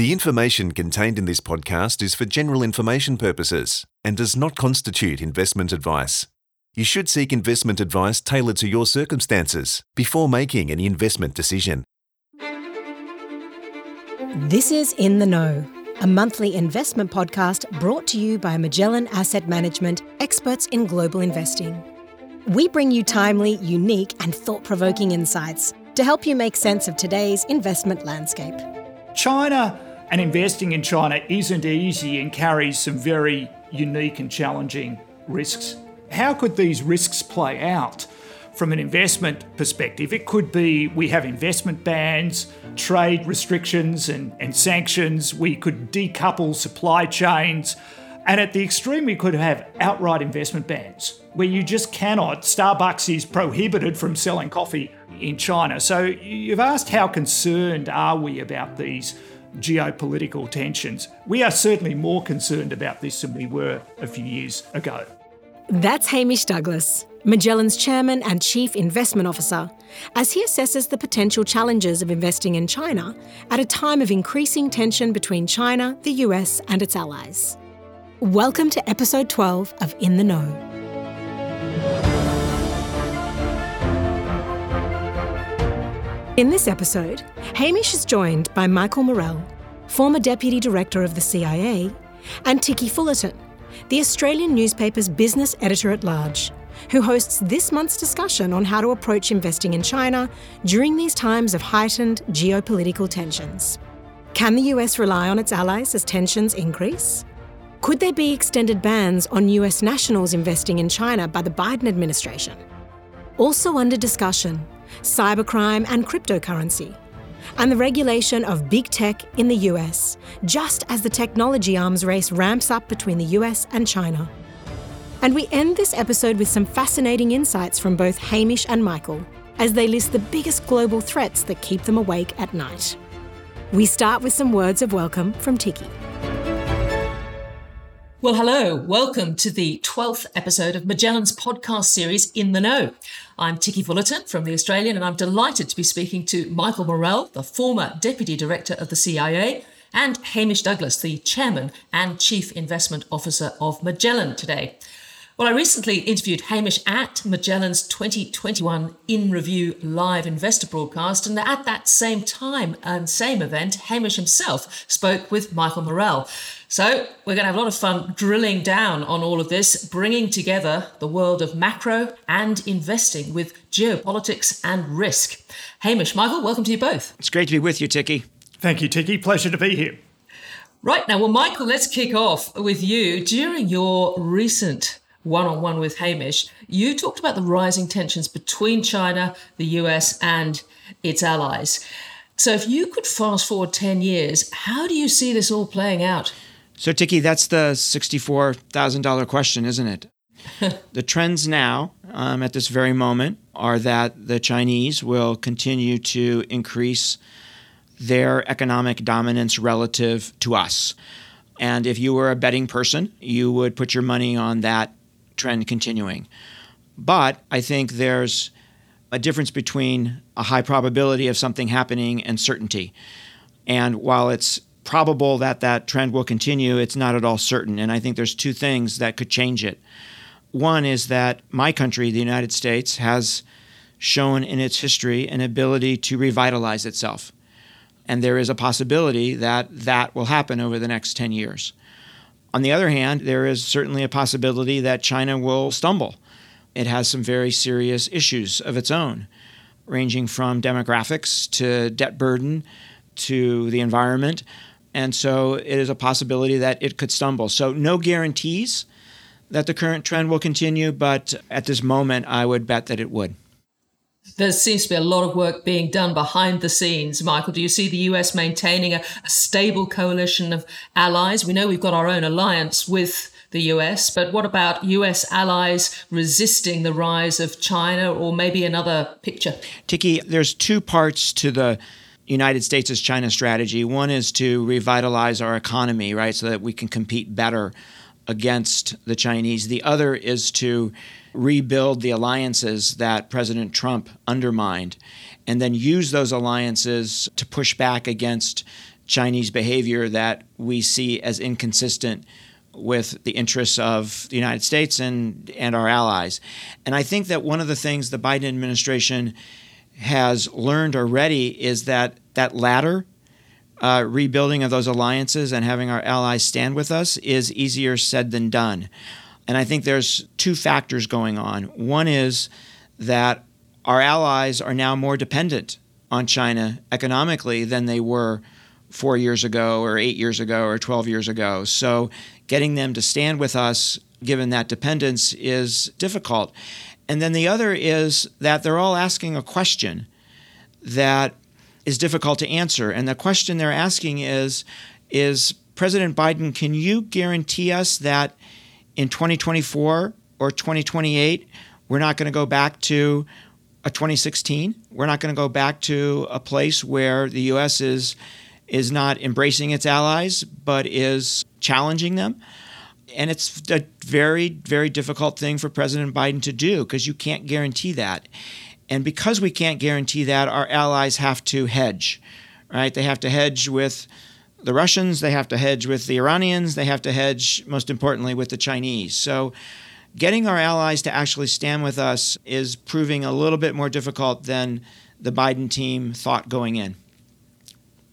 The information contained in this podcast is for general information purposes and does not constitute investment advice. You should seek investment advice tailored to your circumstances before making any investment decision. This is In the Know, a monthly investment podcast brought to you by Magellan Asset Management, experts in global investing. We bring you timely, unique, and thought provoking insights to help you make sense of today's investment landscape. China and investing in China isn't easy and carries some very unique and challenging risks. How could these risks play out? From an investment perspective, it could be we have investment bans, trade restrictions, and, and sanctions. We could decouple supply chains. And at the extreme, we could have outright investment bans where you just cannot. Starbucks is prohibited from selling coffee in China. So you've asked how concerned are we about these geopolitical tensions? We are certainly more concerned about this than we were a few years ago. That's Hamish Douglass, Magellan's chairman and chief investment officer, as he assesses the potential challenges of investing in China at a time of increasing tension between China, the US, and its allies. Welcome to episode 12 of In the Know. In this episode, Hamish is joined by Michael Morell, former Deputy Director of the CIA, and Ticky Fullerton, the Australian newspaper's business editor at large, who hosts this month's discussion on how to approach investing in China during these times of heightened geopolitical tensions. Can the US rely on its allies as tensions increase? Could there be extended bans on US nationals investing in China by the Biden administration? Also under discussion cybercrime, and cryptocurrency, and the regulation of big tech in the US, just as the technology arms race ramps up between the US and China. And we end this episode with some fascinating insights from both Hamish and Michael as they list the biggest global threats that keep them awake at night. We start with some words of welcome from Ticky. Well, hello. Welcome to the 12th episode of Magellan's podcast series, In the Know. I'm Ticky Fullerton from The Australian, and I'm delighted to be speaking to Michael Morell, the former Deputy Director of the CIA, and Hamish Douglass, the Chairman and Chief Investment Officer of Magellan today. Well, I recently interviewed Hamish at Magellan's 2021 In Review live investor broadcast, and at that same time and same event, Hamish himself spoke with Michael Morell. So, we're going to have a lot of fun drilling down on all of this, bringing together the world of macro and investing with geopolitics and risk. Hamish, Michael, welcome to you both. It's great to be with you, Ticky. Thank you, Ticky. Pleasure to be here. Right now, well, Michael, let's kick off with you. During your recent one on one with Hamish, you talked about the rising tensions between China, the US, and its allies. So, if you could fast forward 10 years, how do you see this all playing out? So, Ticky, that's the $64,000 question, isn't it? the trends now, um, at this very moment, are that the Chinese will continue to increase their economic dominance relative to us. And if you were a betting person, you would put your money on that trend continuing. But I think there's a difference between a high probability of something happening and certainty. And while it's probable that that trend will continue, it's not at all certain. And I think there's two things that could change it. One is that my country, the United States, has shown in its history an ability to revitalize itself. And there is a possibility that that will happen over the next 10 years. On the other hand, there is certainly a possibility that China will stumble. It has some very serious issues of its own, ranging from demographics to debt burden to the environment. And so it is a possibility that it could stumble. So, no guarantees that the current trend will continue, but at this moment, I would bet that it would. There seems to be a lot of work being done behind the scenes. Michael, do you see the US maintaining a, a stable coalition of allies? We know we've got our own alliance with the US, but what about US allies resisting the rise of China or maybe another picture? Ticky, there's two parts to the United States' China strategy. One is to revitalize our economy, right, so that we can compete better against the Chinese. The other is to rebuild the alliances that President Trump undermined and then use those alliances to push back against Chinese behavior that we see as inconsistent with the interests of the United States and, and our allies. And I think that one of the things the Biden administration has learned already is that that latter uh, rebuilding of those alliances and having our allies stand with us is easier said than done. And I think there's two factors going on. One is that our allies are now more dependent on China economically than they were four years ago, or eight years ago, or 12 years ago. So getting them to stand with us, given that dependence, is difficult. And then the other is that they're all asking a question that is difficult to answer. And the question they're asking is is President Biden, can you guarantee us that in 2024 or 2028 we're not going to go back to a 2016? We're not going to go back to a place where the US is is not embracing its allies but is challenging them. And it's a very, very difficult thing for President Biden to do because you can't guarantee that. And because we can't guarantee that, our allies have to hedge, right? They have to hedge with the Russians, they have to hedge with the Iranians, they have to hedge, most importantly, with the Chinese. So getting our allies to actually stand with us is proving a little bit more difficult than the Biden team thought going in.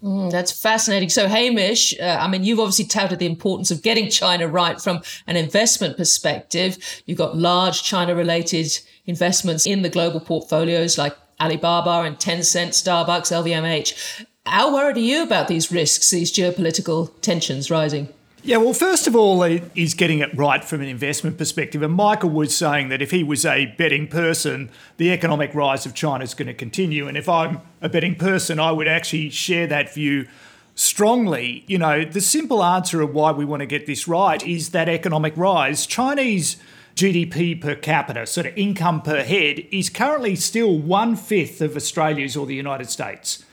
Mm, that's fascinating. So, Hamish, uh, I mean, you've obviously touted the importance of getting China right from an investment perspective. You've got large China related investments in the global portfolios like Alibaba and Tencent, Starbucks, LVMH. How worried are you about these risks, these geopolitical tensions rising? Yeah, well, first of all, he's getting it right from an investment perspective. And Michael was saying that if he was a betting person, the economic rise of China is going to continue. And if I'm a betting person, I would actually share that view strongly. You know, the simple answer of why we want to get this right is that economic rise. Chinese GDP per capita, sort of income per head, is currently still one fifth of Australia's or the United States.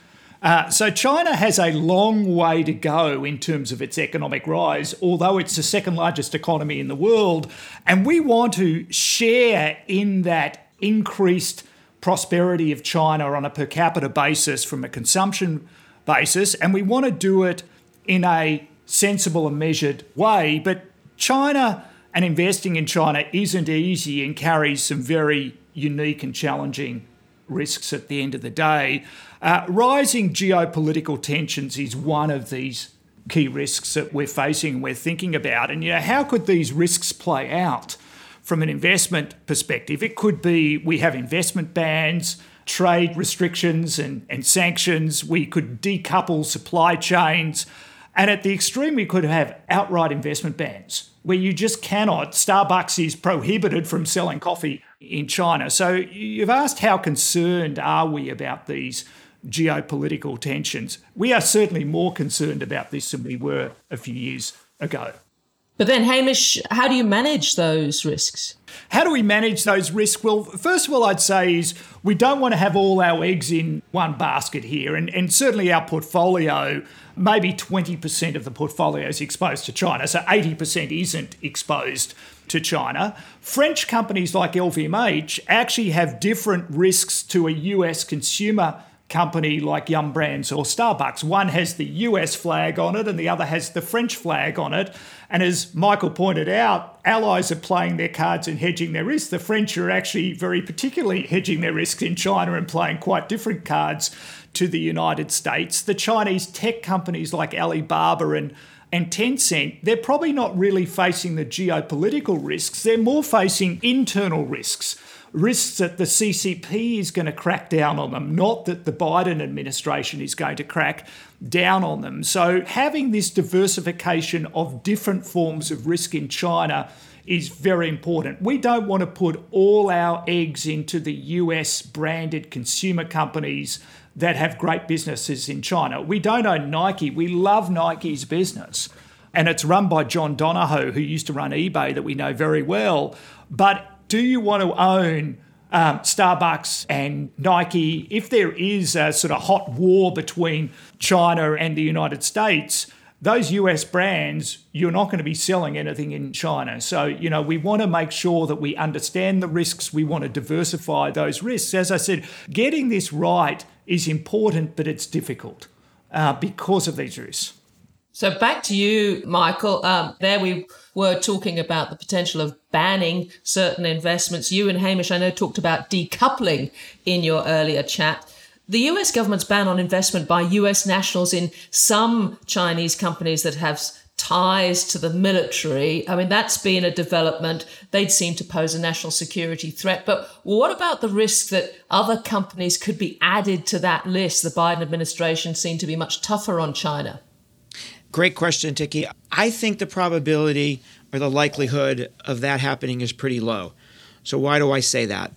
Uh, so China has a long way to go in terms of its economic rise, although it's the second largest economy in the world. And we want to share in that increased prosperity of China on a per capita basis from a consumption basis. And we want to do it in a sensible and measured way. But China and investing in China isn't easy and carries some very unique and challenging risks at the end of the day. Uh, rising geopolitical tensions is one of these key risks that we're facing and we're thinking about. And, you know, how could these risks play out from an investment perspective? It could be we have investment bans, trade restrictions, and, and sanctions. We could decouple supply chains. And at the extreme, we could have outright investment bans where you just cannot. Starbucks is prohibited from selling coffee in China. So you've asked how concerned are we about these geopolitical tensions. We are certainly more concerned about this than we were a few years ago. But then, Hamish, how do you manage those risks? How do we manage those risks? Well, first of all, I'd say is we don't want to have all our eggs in one basket here. And, and certainly our portfolio, maybe 20% of the portfolio is exposed to China. So 80% isn't exposed to China. French companies like LVMH actually have different risks to a US consumer company like Yum Brands or Starbucks. One has the US flag on it and the other has the French flag on it. And as Michael pointed out, allies are playing their cards and hedging their risks. The French are actually very particularly hedging their risks in China and playing quite different cards to the United States. The Chinese tech companies like Alibaba and and Tencent, they're probably not really facing the geopolitical risks. They're more facing internal risks risks that the CCP is going to crack down on them, not that the Biden administration is going to crack down on them. So, having this diversification of different forms of risk in China is very important. We don't want to put all our eggs into the US branded consumer companies that have great businesses in China. We don't own Nike. We love Nike's business. And it's run by John Donahoe, who used to run eBay, that we know very well. But do you want to own um, Starbucks and Nike? If there is a sort of hot war between China and the United States, those US brands, you're not going to be selling anything in China. So, you know, we want to make sure that we understand the risks. We want to diversify those risks. As I said, getting this right is important, but it's difficult. uh, because of these risks. So back to you, Michael. Um, there we were talking about the potential of banning certain investments. You and Hamish, I know, talked about decoupling in your earlier chat. The US government's ban on investment by US nationals in some Chinese companies that have ties to the military. I mean, that's been a development. They'd seem to pose a national security threat. But what about the risk that other companies could be added to that list? The Biden administration seemed to be much tougher on China. Great question, Ticky. I think the probability or the likelihood of that happening is pretty low. So, why do I say that?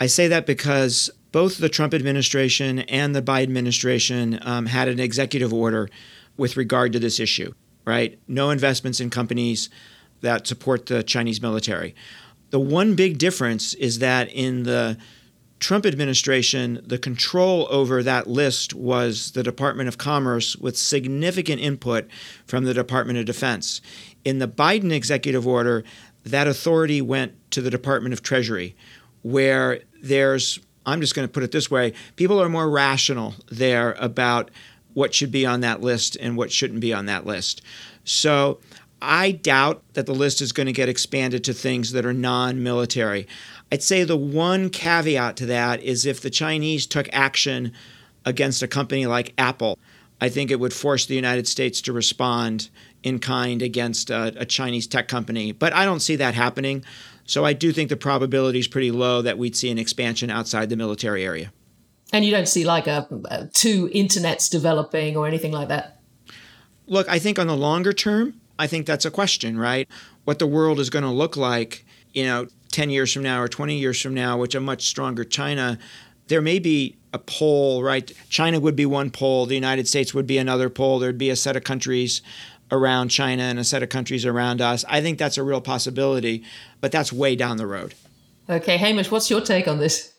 I say that because both the Trump administration and the Biden administration um, had an executive order with regard to this issue right? No investments in companies that support the Chinese military. The one big difference is that in the Trump administration, the control over that list was the Department of Commerce with significant input from the Department of Defense. In the Biden executive order, that authority went to the Department of Treasury, where there's, I'm just going to put it this way, people are more rational there about what should be on that list and what shouldn't be on that list. So I doubt that the list is going to get expanded to things that are non military. I'd say the one caveat to that is if the Chinese took action against a company like Apple, I think it would force the United States to respond in kind against a, a, Chinese tech company. But I don't see that happening. So I do think the probability is pretty low that we'd see an expansion outside the military area. And you don't see like a, a two internets developing or anything like that? Look, I think on the longer term, I think that's a question, right? What the world is going to look like, you know, 10 years from now or 20 years from now, which a much stronger China, there may be a pole, right? China would be one pole, the United States would be another pole. There'd be a set of countries around China and a set of countries around us. I think that's a real possibility, but that's way down the road. Okay, Hamish, what's your take on this?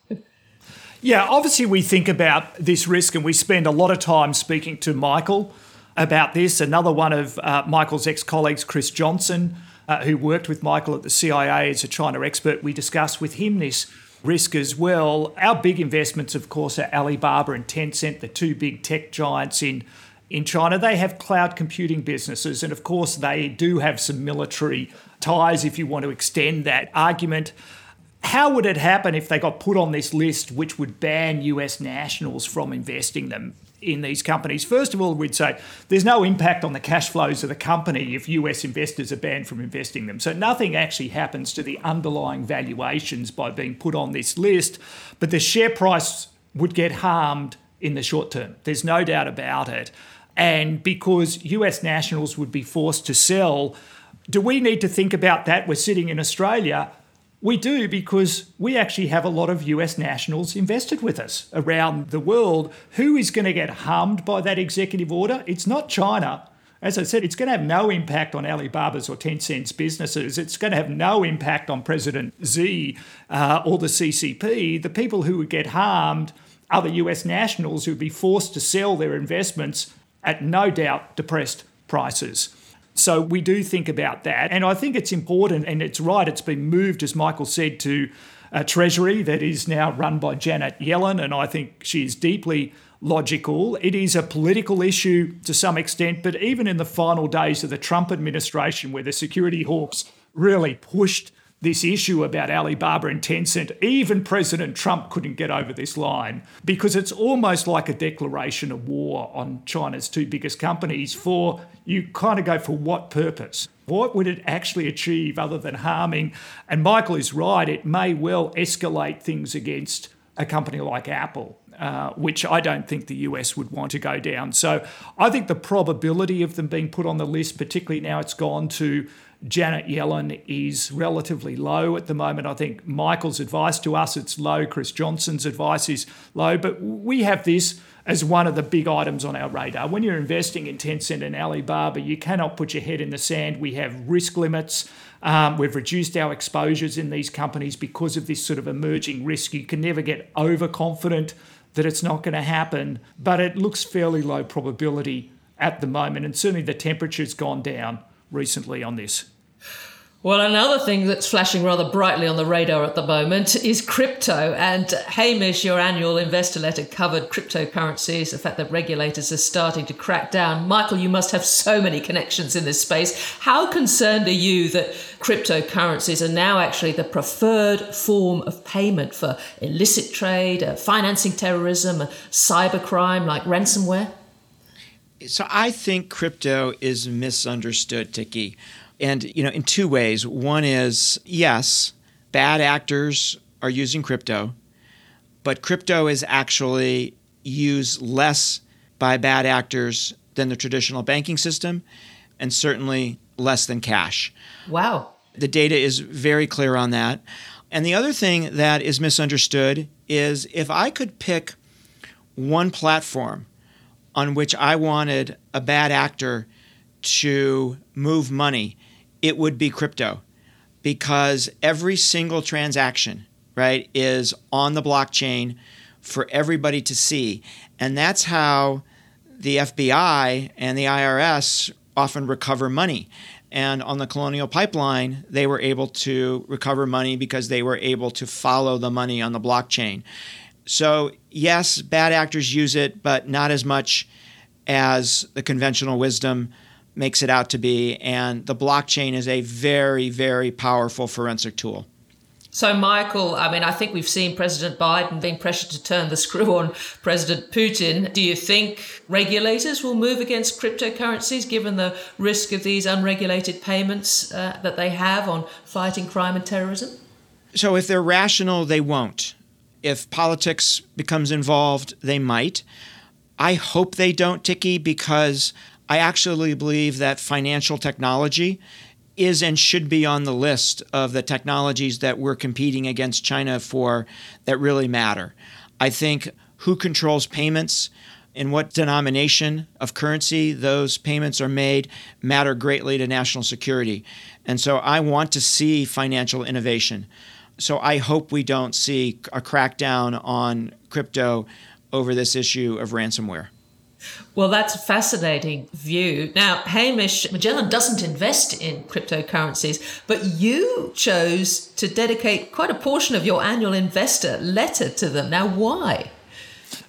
Yeah, obviously, we think about this risk and we spend a lot of time speaking to Michael about this. Another one of uh, Michael's ex colleagues, Chris Johnson, uh, who worked with Michael at the CIA as a China expert, we discussed with him this risk as well. Our big investments, of course, are Alibaba and Tencent, the two big tech giants in. In China, they have cloud computing businesses, and of course, they do have some military ties if you want to extend that argument. How would it happen if they got put on this list, which would ban US nationals from investing them in these companies? First of all, we'd say there's no impact on the cash flows of the company if US investors are banned from investing them. So nothing actually happens to the underlying valuations by being put on this list, but the share price would get harmed in the short term. There's no doubt about it. And because US nationals would be forced to sell, do we need to think about that? We're sitting in Australia we do because we actually have a lot of US nationals invested with us around the world. Who is going to get harmed by that executive order? It's not China. As I said, it's going to have no impact on Alibaba's or Tencent's businesses. It's going to have no impact on President Xi uh, or the CCP. The people who would get harmed are the US nationals who would be forced to sell their investments at no doubt depressed prices. So we do think about that. And I think it's important and it's right, it's been moved, as Michael said, to a Treasury that is now run by Janet Yellen. And I think she is deeply logical. It is a political issue to some extent, but even in the final days of the Trump administration, where the security hawks really pushed this issue about Alibaba and Tencent, even President Trump couldn't get over this line because it's almost like a declaration of war on China's two biggest companies. For you kind of go, for what purpose? What would it actually achieve other than harming? And Michael is right, it may well escalate things against a company like Apple. Uh, which I don't think the US would want to go down. So I think the probability of them being put on the list, particularly now it's gone to Janet Yellen is relatively low at the moment. I think Michael's advice to us it's low. Chris Johnson's advice is low, but we have this as one of the big items on our radar. When you're investing in Tencent and Alibaba, you cannot put your head in the sand. We have risk limits. Um, we've reduced our exposures in these companies because of this sort of emerging risk. You can never get overconfident that it's not going to happen, but it looks fairly low probability at the moment. And certainly the temperature's gone down recently on this. Well, another thing that's flashing rather brightly on the radar at the moment is crypto. And Hamish, your annual investor letter covered cryptocurrencies, the fact that regulators are starting to crack down. Michael, you must have so many connections in this space. How concerned are you that cryptocurrencies are now actually the preferred form of payment for illicit trade, uh, financing terrorism, uh, cybercrime like ransomware? So I think crypto is misunderstood, Ticky. And, you know, in two ways. One is, yes, bad actors are using crypto, but crypto is actually used less by bad actors than the traditional banking system and certainly less than cash. Wow. The data is very clear on that. And the other thing that is misunderstood is if I could pick one platform on which I wanted a bad actor to move money it would be crypto because every single transaction, right, is on the blockchain for everybody to see. And that's how the FBI and the IRS often recover money. And on the Colonial Pipeline, they were able to recover money because they were able to follow the money on the blockchain. So, yes, bad actors use it, but not as much as the conventional wisdom makes it out to be. And the blockchain is a very, very powerful forensic tool. So, Michael, I mean, I think we've seen President Biden being pressured to turn the screw on President Putin. Do you think regulators will move against cryptocurrencies given the risk of these unregulated payments uh, that they have on fighting crime and terrorism? So, if they're rational, they won't. If politics becomes involved, they might. I hope they don't, Ticky, because I actually believe that financial technology is and should be on the list of the technologies that we're competing against China for that really matter. I think who controls payments, in what denomination of currency those payments are made matter greatly to national security. And so I want to see financial innovation. So I hope we don't see a crackdown on crypto over this issue of ransomware. Well, that's a fascinating view. Now, Hamish, Magellan doesn't invest in cryptocurrencies, but you chose to dedicate quite a portion of your annual investor letter to them. Now, why?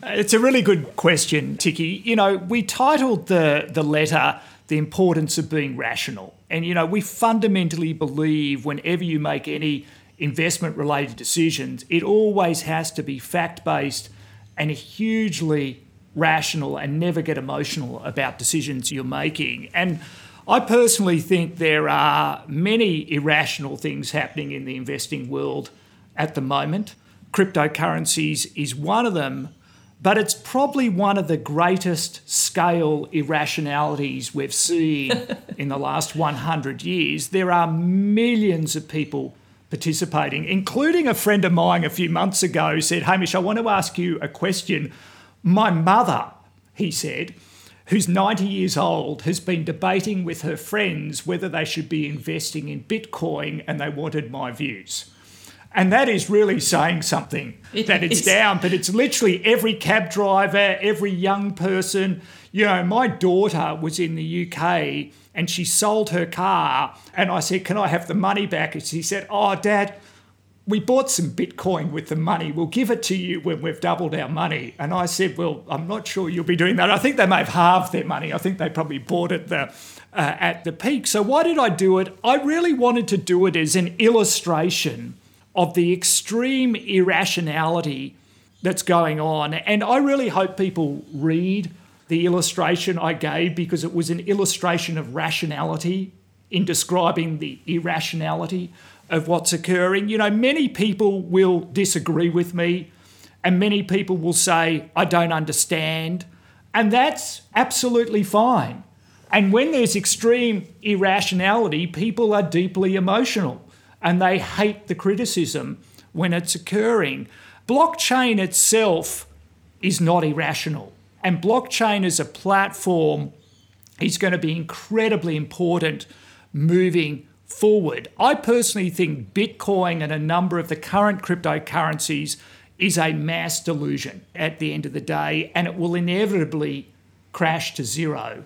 It's a really good question, Ticky. You know, we titled the, the letter The Importance of Being Rational. And, you know, we fundamentally believe whenever you make any investment related decisions, it always has to be fact based and hugely rational and never get emotional about decisions you're making. And I personally think there are many irrational things happening in the investing world at the moment. Cryptocurrencies is one of them, but it's probably one of the greatest scale irrationalities we've seen in the last 100 years. There are millions of people participating, including a friend of mine a few months ago said, Hamish, I want to ask you a question my mother, he said, who's 90 years old, has been debating with her friends whether they should be investing in Bitcoin and they wanted my views. And that is really saying something it that it's down, but it's literally every cab driver, every young person. You know, my daughter was in the UK and she sold her car, and I said, Can I have the money back? And she said, Oh, dad, we bought some Bitcoin with the money. We'll give it to you when we've doubled our money. And I said, Well, I'm not sure you'll be doing that. I think they may have halved their money. I think they probably bought it the, uh, at the peak. So, why did I do it? I really wanted to do it as an illustration of the extreme irrationality that's going on. And I really hope people read the illustration I gave because it was an illustration of rationality in describing the irrationality of what's occurring. You know, many people will disagree with me, and many people will say, I don't understand. And that's absolutely fine. And when there's extreme irrationality, people are deeply emotional and they hate the criticism when it's occurring. Blockchain itself is not irrational. And blockchain as a platform is going to be incredibly important moving forward. I personally think Bitcoin and a number of the current cryptocurrencies is a mass delusion at the end of the day, and it will inevitably crash to zero.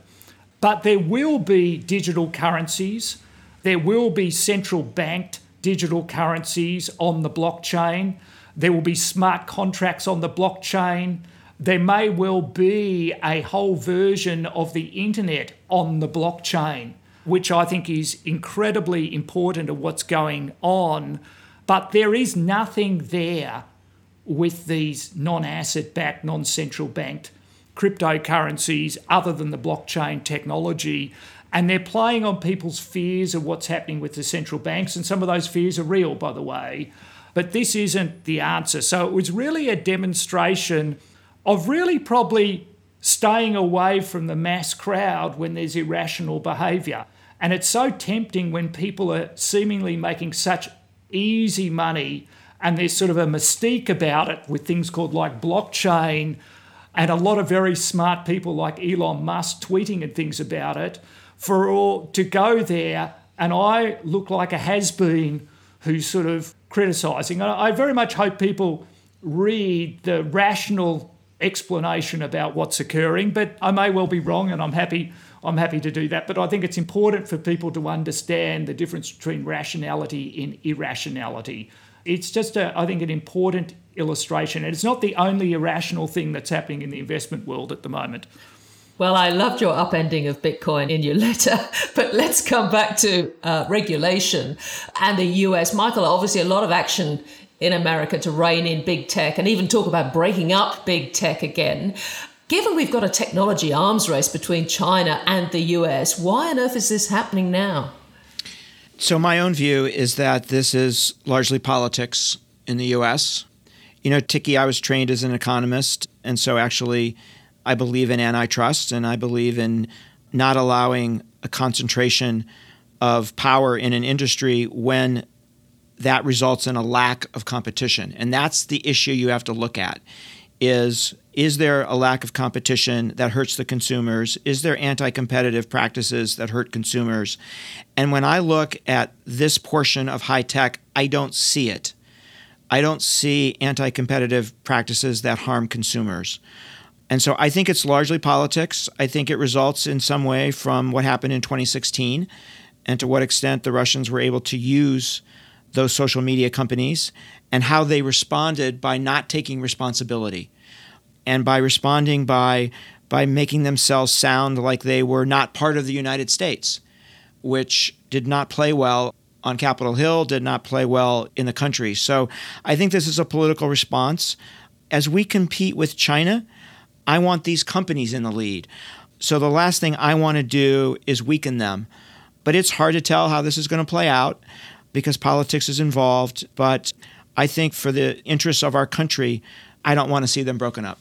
But there will be digital currencies. there will be central banked digital currencies on the blockchain. There will be smart contracts on the blockchain. There may well be a whole version of the internet on the blockchain, which I think is incredibly important of what's going on. But there is nothing there with these non asset backed, non central banked cryptocurrencies other than the blockchain technology. And they're playing on people's fears of what's happening with the central banks. And some of those fears are real, by the way. But this isn't the answer. So it was really a demonstration of really probably staying away from the mass crowd when there's irrational behaviour. And it's so tempting when people are seemingly making such easy money and there's sort of a mystique about it with things called like blockchain and a lot of very smart people like Elon Musk tweeting and things about it for all to go there and I look like a has been who's sort of criticizing. I very much hope people read the rational explanation about what's occurring, but I may well be wrong and I'm happy I'm happy to do that. But I think it's important for people to understand the difference between rationality and irrationality. It's just, a, I think, an important illustration. And it's not the only irrational thing that's happening in the investment world at the moment. Well, I loved your upending of Bitcoin in your letter, but let's come back to uh, regulation and the US. Michael, obviously, a lot of action in America to rein in big tech and even talk about breaking up big tech again. Given we've got a technology arms race between China and the US, why on earth is this happening now? So, my own view is that this is largely politics in the US. You know, Ticky, I was trained as an economist, and so actually, I believe in antitrust and I believe in not allowing a concentration of power in an industry when that results in a lack of competition. And that's the issue you have to look at is is there a lack of competition that hurts the consumers? Is there anti-competitive practices that hurt consumers? And when I look at this portion of high tech, I don't see it. I don't see anti-competitive practices that harm consumers. And so I think it's largely politics. I think it results in some way from what happened in 2016 and to what extent the Russians were able to use those social media companies and how they responded by not taking responsibility and by responding by by making themselves sound like they were not part of the United States, which did not play well on Capitol Hill, did not play well in the country. So I think this is a political response. As we compete with China, I want these companies in the lead. So the last thing I want to do is weaken them. But it's hard to tell how this is going to play out because politics is involved. But I think for the interests of our country, I don't want to see them broken up.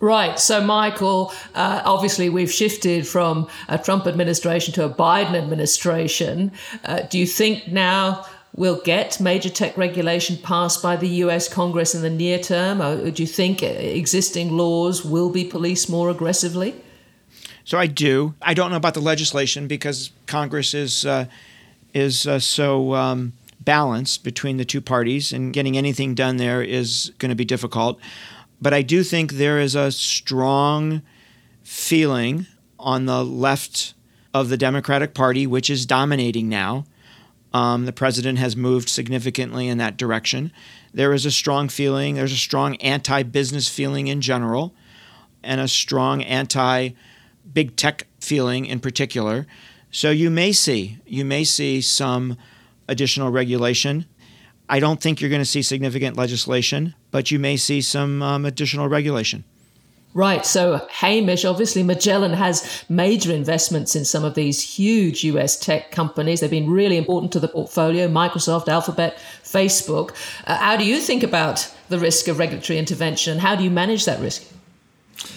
Right. So, Michael, uh, obviously, we've shifted from a Trump administration to a Biden administration. Uh, do you think now we'll get major tech regulation passed by the US Congress in the near term? Or do you think existing laws will be policed more aggressively? So I do. I don't know about the legislation because Congress is uh, is uh, so um, balanced between the two parties, and getting anything done there is going to be difficult. But I do think there is a strong feeling on the left of the Democratic Party, which is dominating now, um, the president has moved significantly in that direction. There is a strong feeling, there's a strong anti business feeling in general, and a strong anti big tech feeling in particular. So you may see, you may see some additional regulation. I don't think you're going to see significant legislation, but you may see some um, additional regulation. Right. So, Hamish, obviously, Magellan has major investments in some of these huge US tech companies. They've been really important to the portfolio Microsoft, Alphabet, Facebook. Uh, how do you think about the risk of regulatory intervention? How do you manage that risk?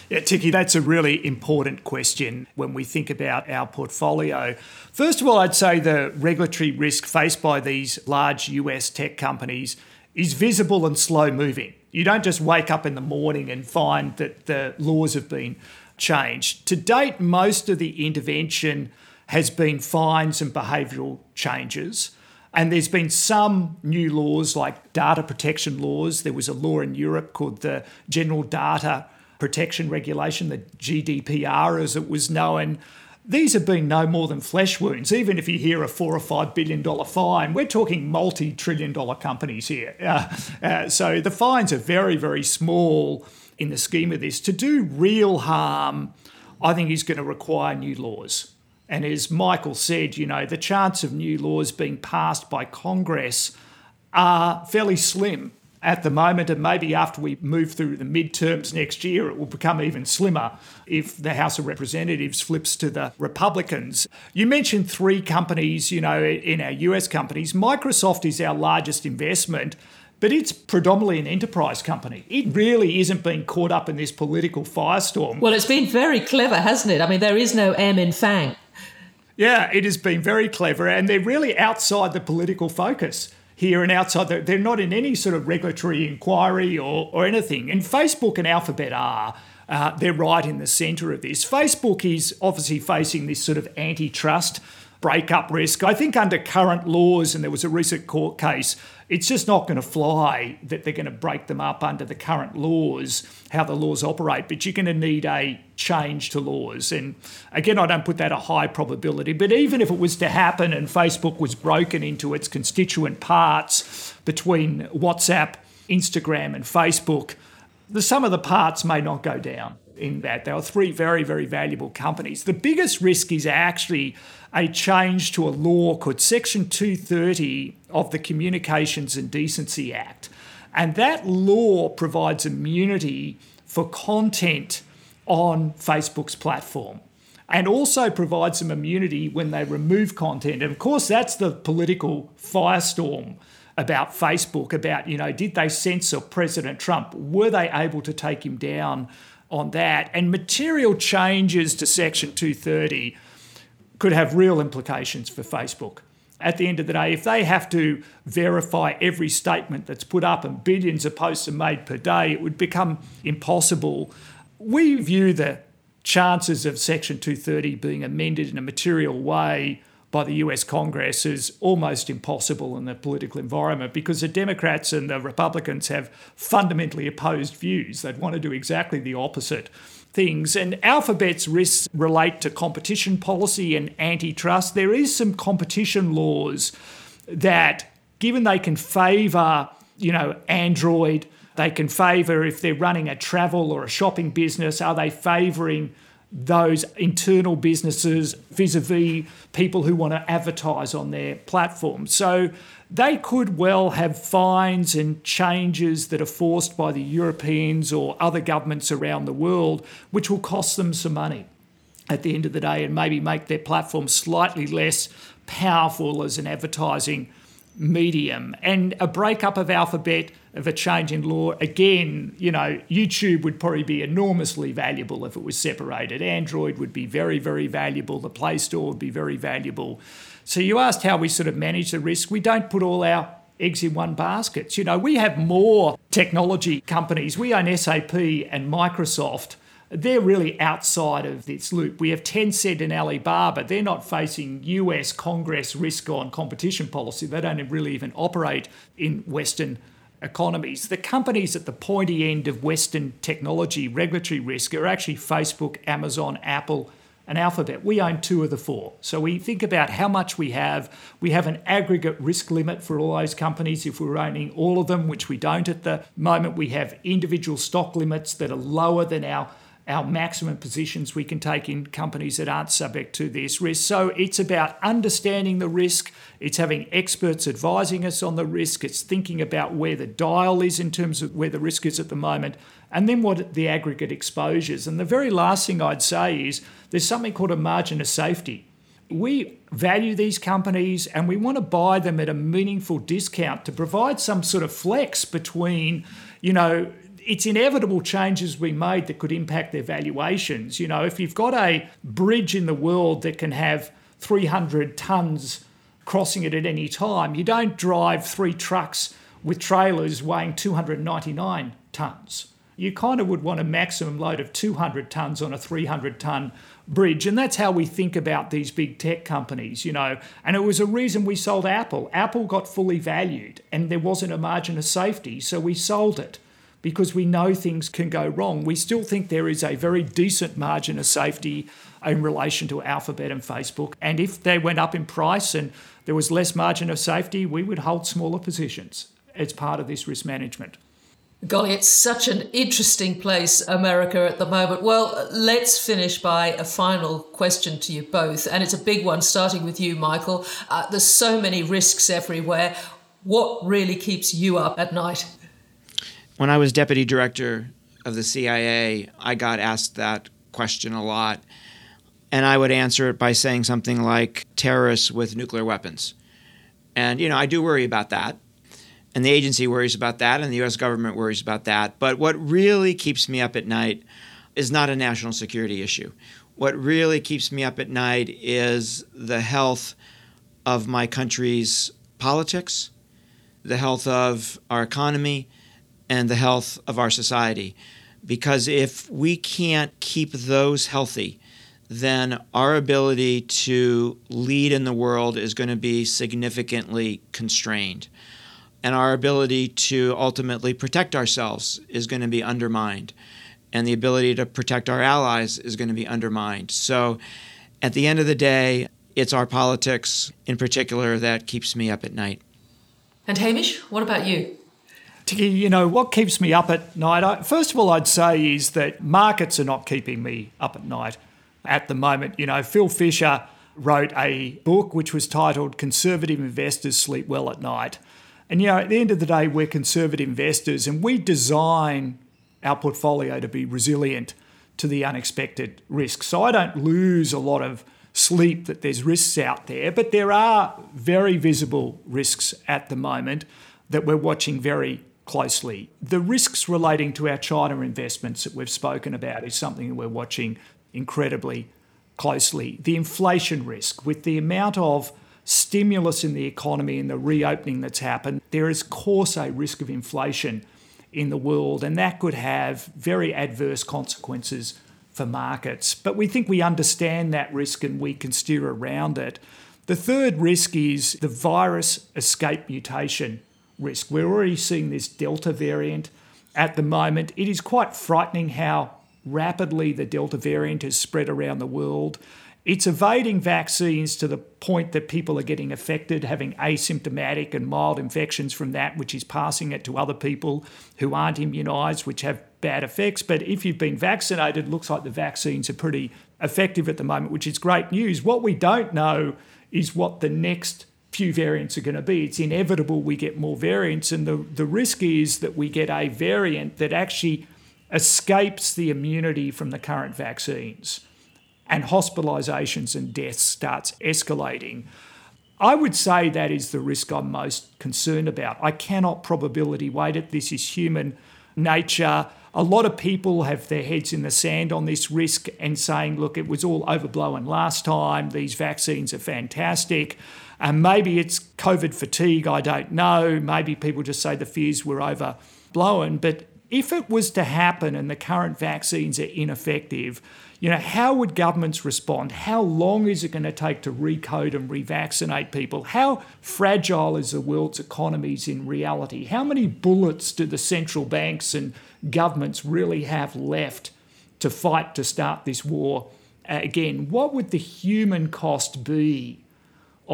Yeah, Ticky, that's a really important question when we think about our portfolio. First of all, I'd say the regulatory risk faced by these large US tech companies is visible and slow moving. You don't just wake up in the morning and find that the laws have been changed. To date, most of the intervention has been fines and behavioural changes. And there's been some new laws like data protection laws. There was a law in Europe called the General Data Protection Regulation, the GDPR as it was known. these have been no more than flesh wounds. Even if you hear a four or five billion dollar fine, we're talking multi trillion dollar companies here. Uh, uh, so the fines are very, very small in the scheme of this. To do real harm, I think is going to require new laws. And as Michael said, you know, the chance of new laws being passed by Congress are fairly slim at the moment, and maybe after we move through the midterms next year, it will become even slimmer if the House of Representatives flips to the Republicans. You mentioned three companies, you know, in our US companies. Microsoft is our largest investment. But it's predominantly an enterprise company. It really isn't being caught up in this political firestorm. Well, it's been very clever, hasn't it? I mean, there is no M in FANG. Yeah, it has been very clever, and they're really outside the political focus here and outside. The, they're not in any sort of regulatory inquiry or, or anything. And Facebook and Alphabet are. Uh, they're right in the centre of this. Facebook is obviously facing this sort of antitrust breakup risk. I think under current laws, and there was a recent court case, it's just not going to fly that they're going to break them up under the current laws, how the laws operate. But you're going to need a change to laws. And again, I don't put that a high probability. But even if it was to happen and Facebook was broken into its constituent parts between WhatsApp, Instagram, and Facebook, the sum of the parts may not go down in that. They are three very, very valuable companies. The biggest risk is actually a change to a law called Section 230 of the Communications and Decency Act. And that law provides immunity for content on Facebook's platform and also provides some immunity when they remove content. And of course, that's the political firestorm about Facebook about, you know, did they censor President Trump? Were they able to take him down on that? And material changes to Section 230 could have real implications for Facebook. At the end of the day, if they have to verify every statement that's put up and billions of posts are made per day, it would become impossible. We view the chances of Section 230 being amended in a material way by the US Congress is almost impossible in the political environment because the Democrats and the Republicans have fundamentally opposed views. They'd want to do exactly the opposite things. And Alphabet's risks relate to competition policy and antitrust. There is some competition laws that, given they can favour, you know, Android, they can favour if they're running a travel or a shopping business, are they favouring those internal businesses vis a vis people who want to advertise on their platform. So they could well have fines and changes that are forced by the Europeans or other governments around the world, which will cost them some money at the end of the day and maybe make their platform slightly less powerful as an advertising medium. And a breakup of Alphabet of a change in law, again, you know, YouTube would probably be enormously valuable if it was separated. Android would be very, very valuable. The Play Store would be very valuable. So you asked how we sort of manage the risk. We don't put all our eggs in one basket. You know, we have more technology companies. We own SAP and Microsoft they're really outside of this loop. We have Tencent and Alibaba. They're not facing US Congress risk on competition policy. They don't really even operate in Western economies. The companies at the pointy end of Western technology regulatory risk are actually Facebook, Amazon, Apple, and Alphabet. We own two of the four. So we think about how much we have. We have an aggregate risk limit for all those companies if we're owning all of them, which we don't at the moment. We have individual stock limits that are lower than our our maximum positions we can take in companies that aren't subject to this risk. So it's about understanding the risk, it's having experts advising us on the risk, it's thinking about where the dial is in terms of where the risk is at the moment, and then what the aggregate exposures. And the very last thing I'd say is there's something called a margin of safety. We value these companies and we want to buy them at a meaningful discount to provide some sort of flex between, you know, it's inevitable changes we made that could impact their valuations. You know, if you've got a bridge in the world that can have 300 tons crossing it at any time, you don't drive three trucks with trailers weighing 299 tons. You kind of would want a maximum load of 200 tons on a 300 ton bridge. And that's how we think about these big tech companies, you know. And it was a reason we sold Apple. Apple got fully valued and there wasn't a margin of safety, so we sold it because we know things can go wrong. We still think there is a very decent margin of safety in relation to Alphabet and Facebook. And if they went up in price and there was less margin of safety, we would hold smaller positions as part of this risk management. Golly, it's such an interesting place, America, at the moment. Well, let's finish by a final question to you both. And it's a big one, starting with you, Michael. Uh, there's so many risks everywhere. What really keeps you up at night? When I was deputy director of the CIA, I got asked that question a lot. And I would answer it by saying something like terrorists with nuclear weapons. And, you know, I do worry about that and the agency worries about that, and the US government worries about that. But what really keeps me up at night is not a national security issue. What really keeps me up at night is the health of my country's politics, the health of our economy, and the health of our society. Because if we can't keep those healthy, then our ability to lead in the world is going to be significantly constrained. And our ability to ultimately protect ourselves is going to be undermined. And the ability to protect our allies is going to be undermined. So at the end of the day it's our politics in particular that keeps me up at night. And hamish what about you you know what keeps me up at night? First of all i'd say is that markets are not keeping me up at night at the moment. You know phil fisher wrote a book which was titled conservative investors sleep well at night. And you know, at the end of the day, we're conservative investors and we design our portfolio to be resilient to the unexpected risks. So I don't lose a lot of sleep that there's risks out there, but there are very visible risks at the moment that we're watching very closely. The risks relating to our China investments that we've spoken about is something that we're watching incredibly closely. The inflation risk, with the amount of stimulus in the economy and the reopening that's happened, there is, of course, a risk of inflation in the world, and that could have very adverse consequences for markets. But we think we understand that risk and we can steer around it. The third risk is the virus escape mutation risk. We're already seeing this Delta variant at the moment. It is quite frightening how rapidly the Delta variant has spread around the world. It's evading vaccines to the point that people are getting affected, having asymptomatic and mild infections from that, which is passing it to other people who aren't immunised, which have bad effects. But if you've been vaccinated, looks like the vaccines are pretty effective at the moment, which is great news. What we don't know is what the next few variants are going to be. It's inevitable we get more variants, and the, the risk is that we get a variant that actually escapes the immunity from the current vaccines and hospitalisations and deaths starts escalating. I would say that is the risk I'm most concerned about. I cannot probability weight it. This is human nature. A lot of people have their heads in the sand on this risk and saying, look, it was all overblown last time. These vaccines are fantastic. And maybe it's COVID fatigue, I don't know. Maybe people just say the fears were overblown. But if it was to happen and the current vaccines are ineffective, you know, how would governments respond? How long is it going to take to recode and revaccinate people? How fragile is the world's economies in reality? How many bullets do the central banks and governments really have left to fight to start this war? again, what would the human cost be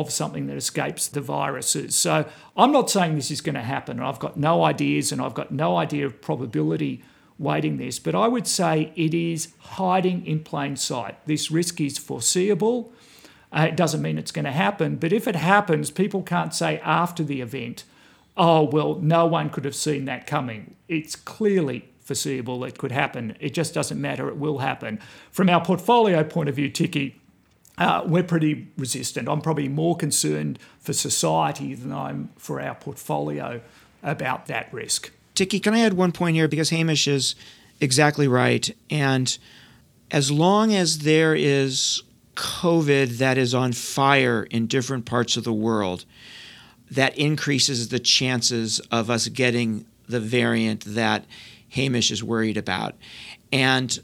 of something that escapes the viruses? So I'm not saying this is going to happen. I've got no ideas and I've got no idea of probability waiting this, but I would say it is hiding in plain sight. This risk is foreseeable. Uh, it doesn't mean it's going to happen, but if it happens, people can't say after the event, oh, well, no one could have seen that coming. It's clearly foreseeable it could happen. It just doesn't matter, it will happen. From our portfolio point of view, Ticky, uh, we're pretty resistant. I'm probably more concerned for society than I'm for our portfolio about that risk. Ticky, can I add one point here? Because Hamish is exactly right. And as long as there is COVID that is on fire in different parts of the world, that increases the chances of us getting the variant that Hamish is worried about. And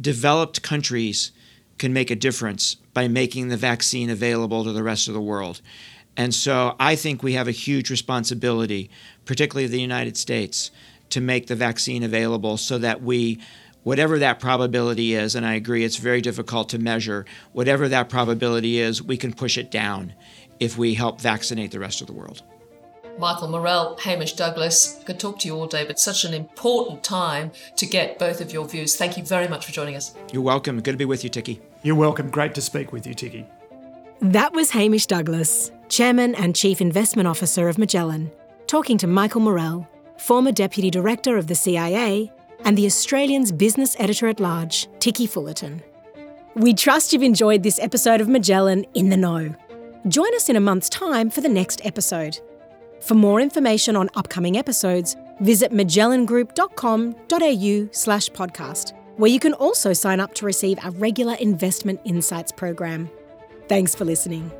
developed countries can make a difference by making the vaccine available to the rest of the world. And so I think we have a huge responsibility, particularly the United States, to make the vaccine available so that we whatever that probability is, and I agree it's very difficult to measure, whatever that probability is, we can push it down if we help vaccinate the rest of the world. Michael Morell, Hamish Douglass, could talk to you all day, but such an important time to get both of your views. Thank you very much for joining us. You're welcome. Good to be with you, Ticky. You're welcome. Great to speak with you, Ticky. That was Hamish Douglass, Chairman and Chief Investment Officer of Magellan, talking to Michael Morell, former Deputy Director of the CIA, and the Australian's business editor at large, Ticky Fullerton. We trust you've enjoyed this episode of Magellan in the Know. Join us in a month's time for the next episode. For more information on upcoming episodes, visit magellangroup.com.au slash podcast, where you can also sign up to receive our regular investment insights program. Thanks for listening.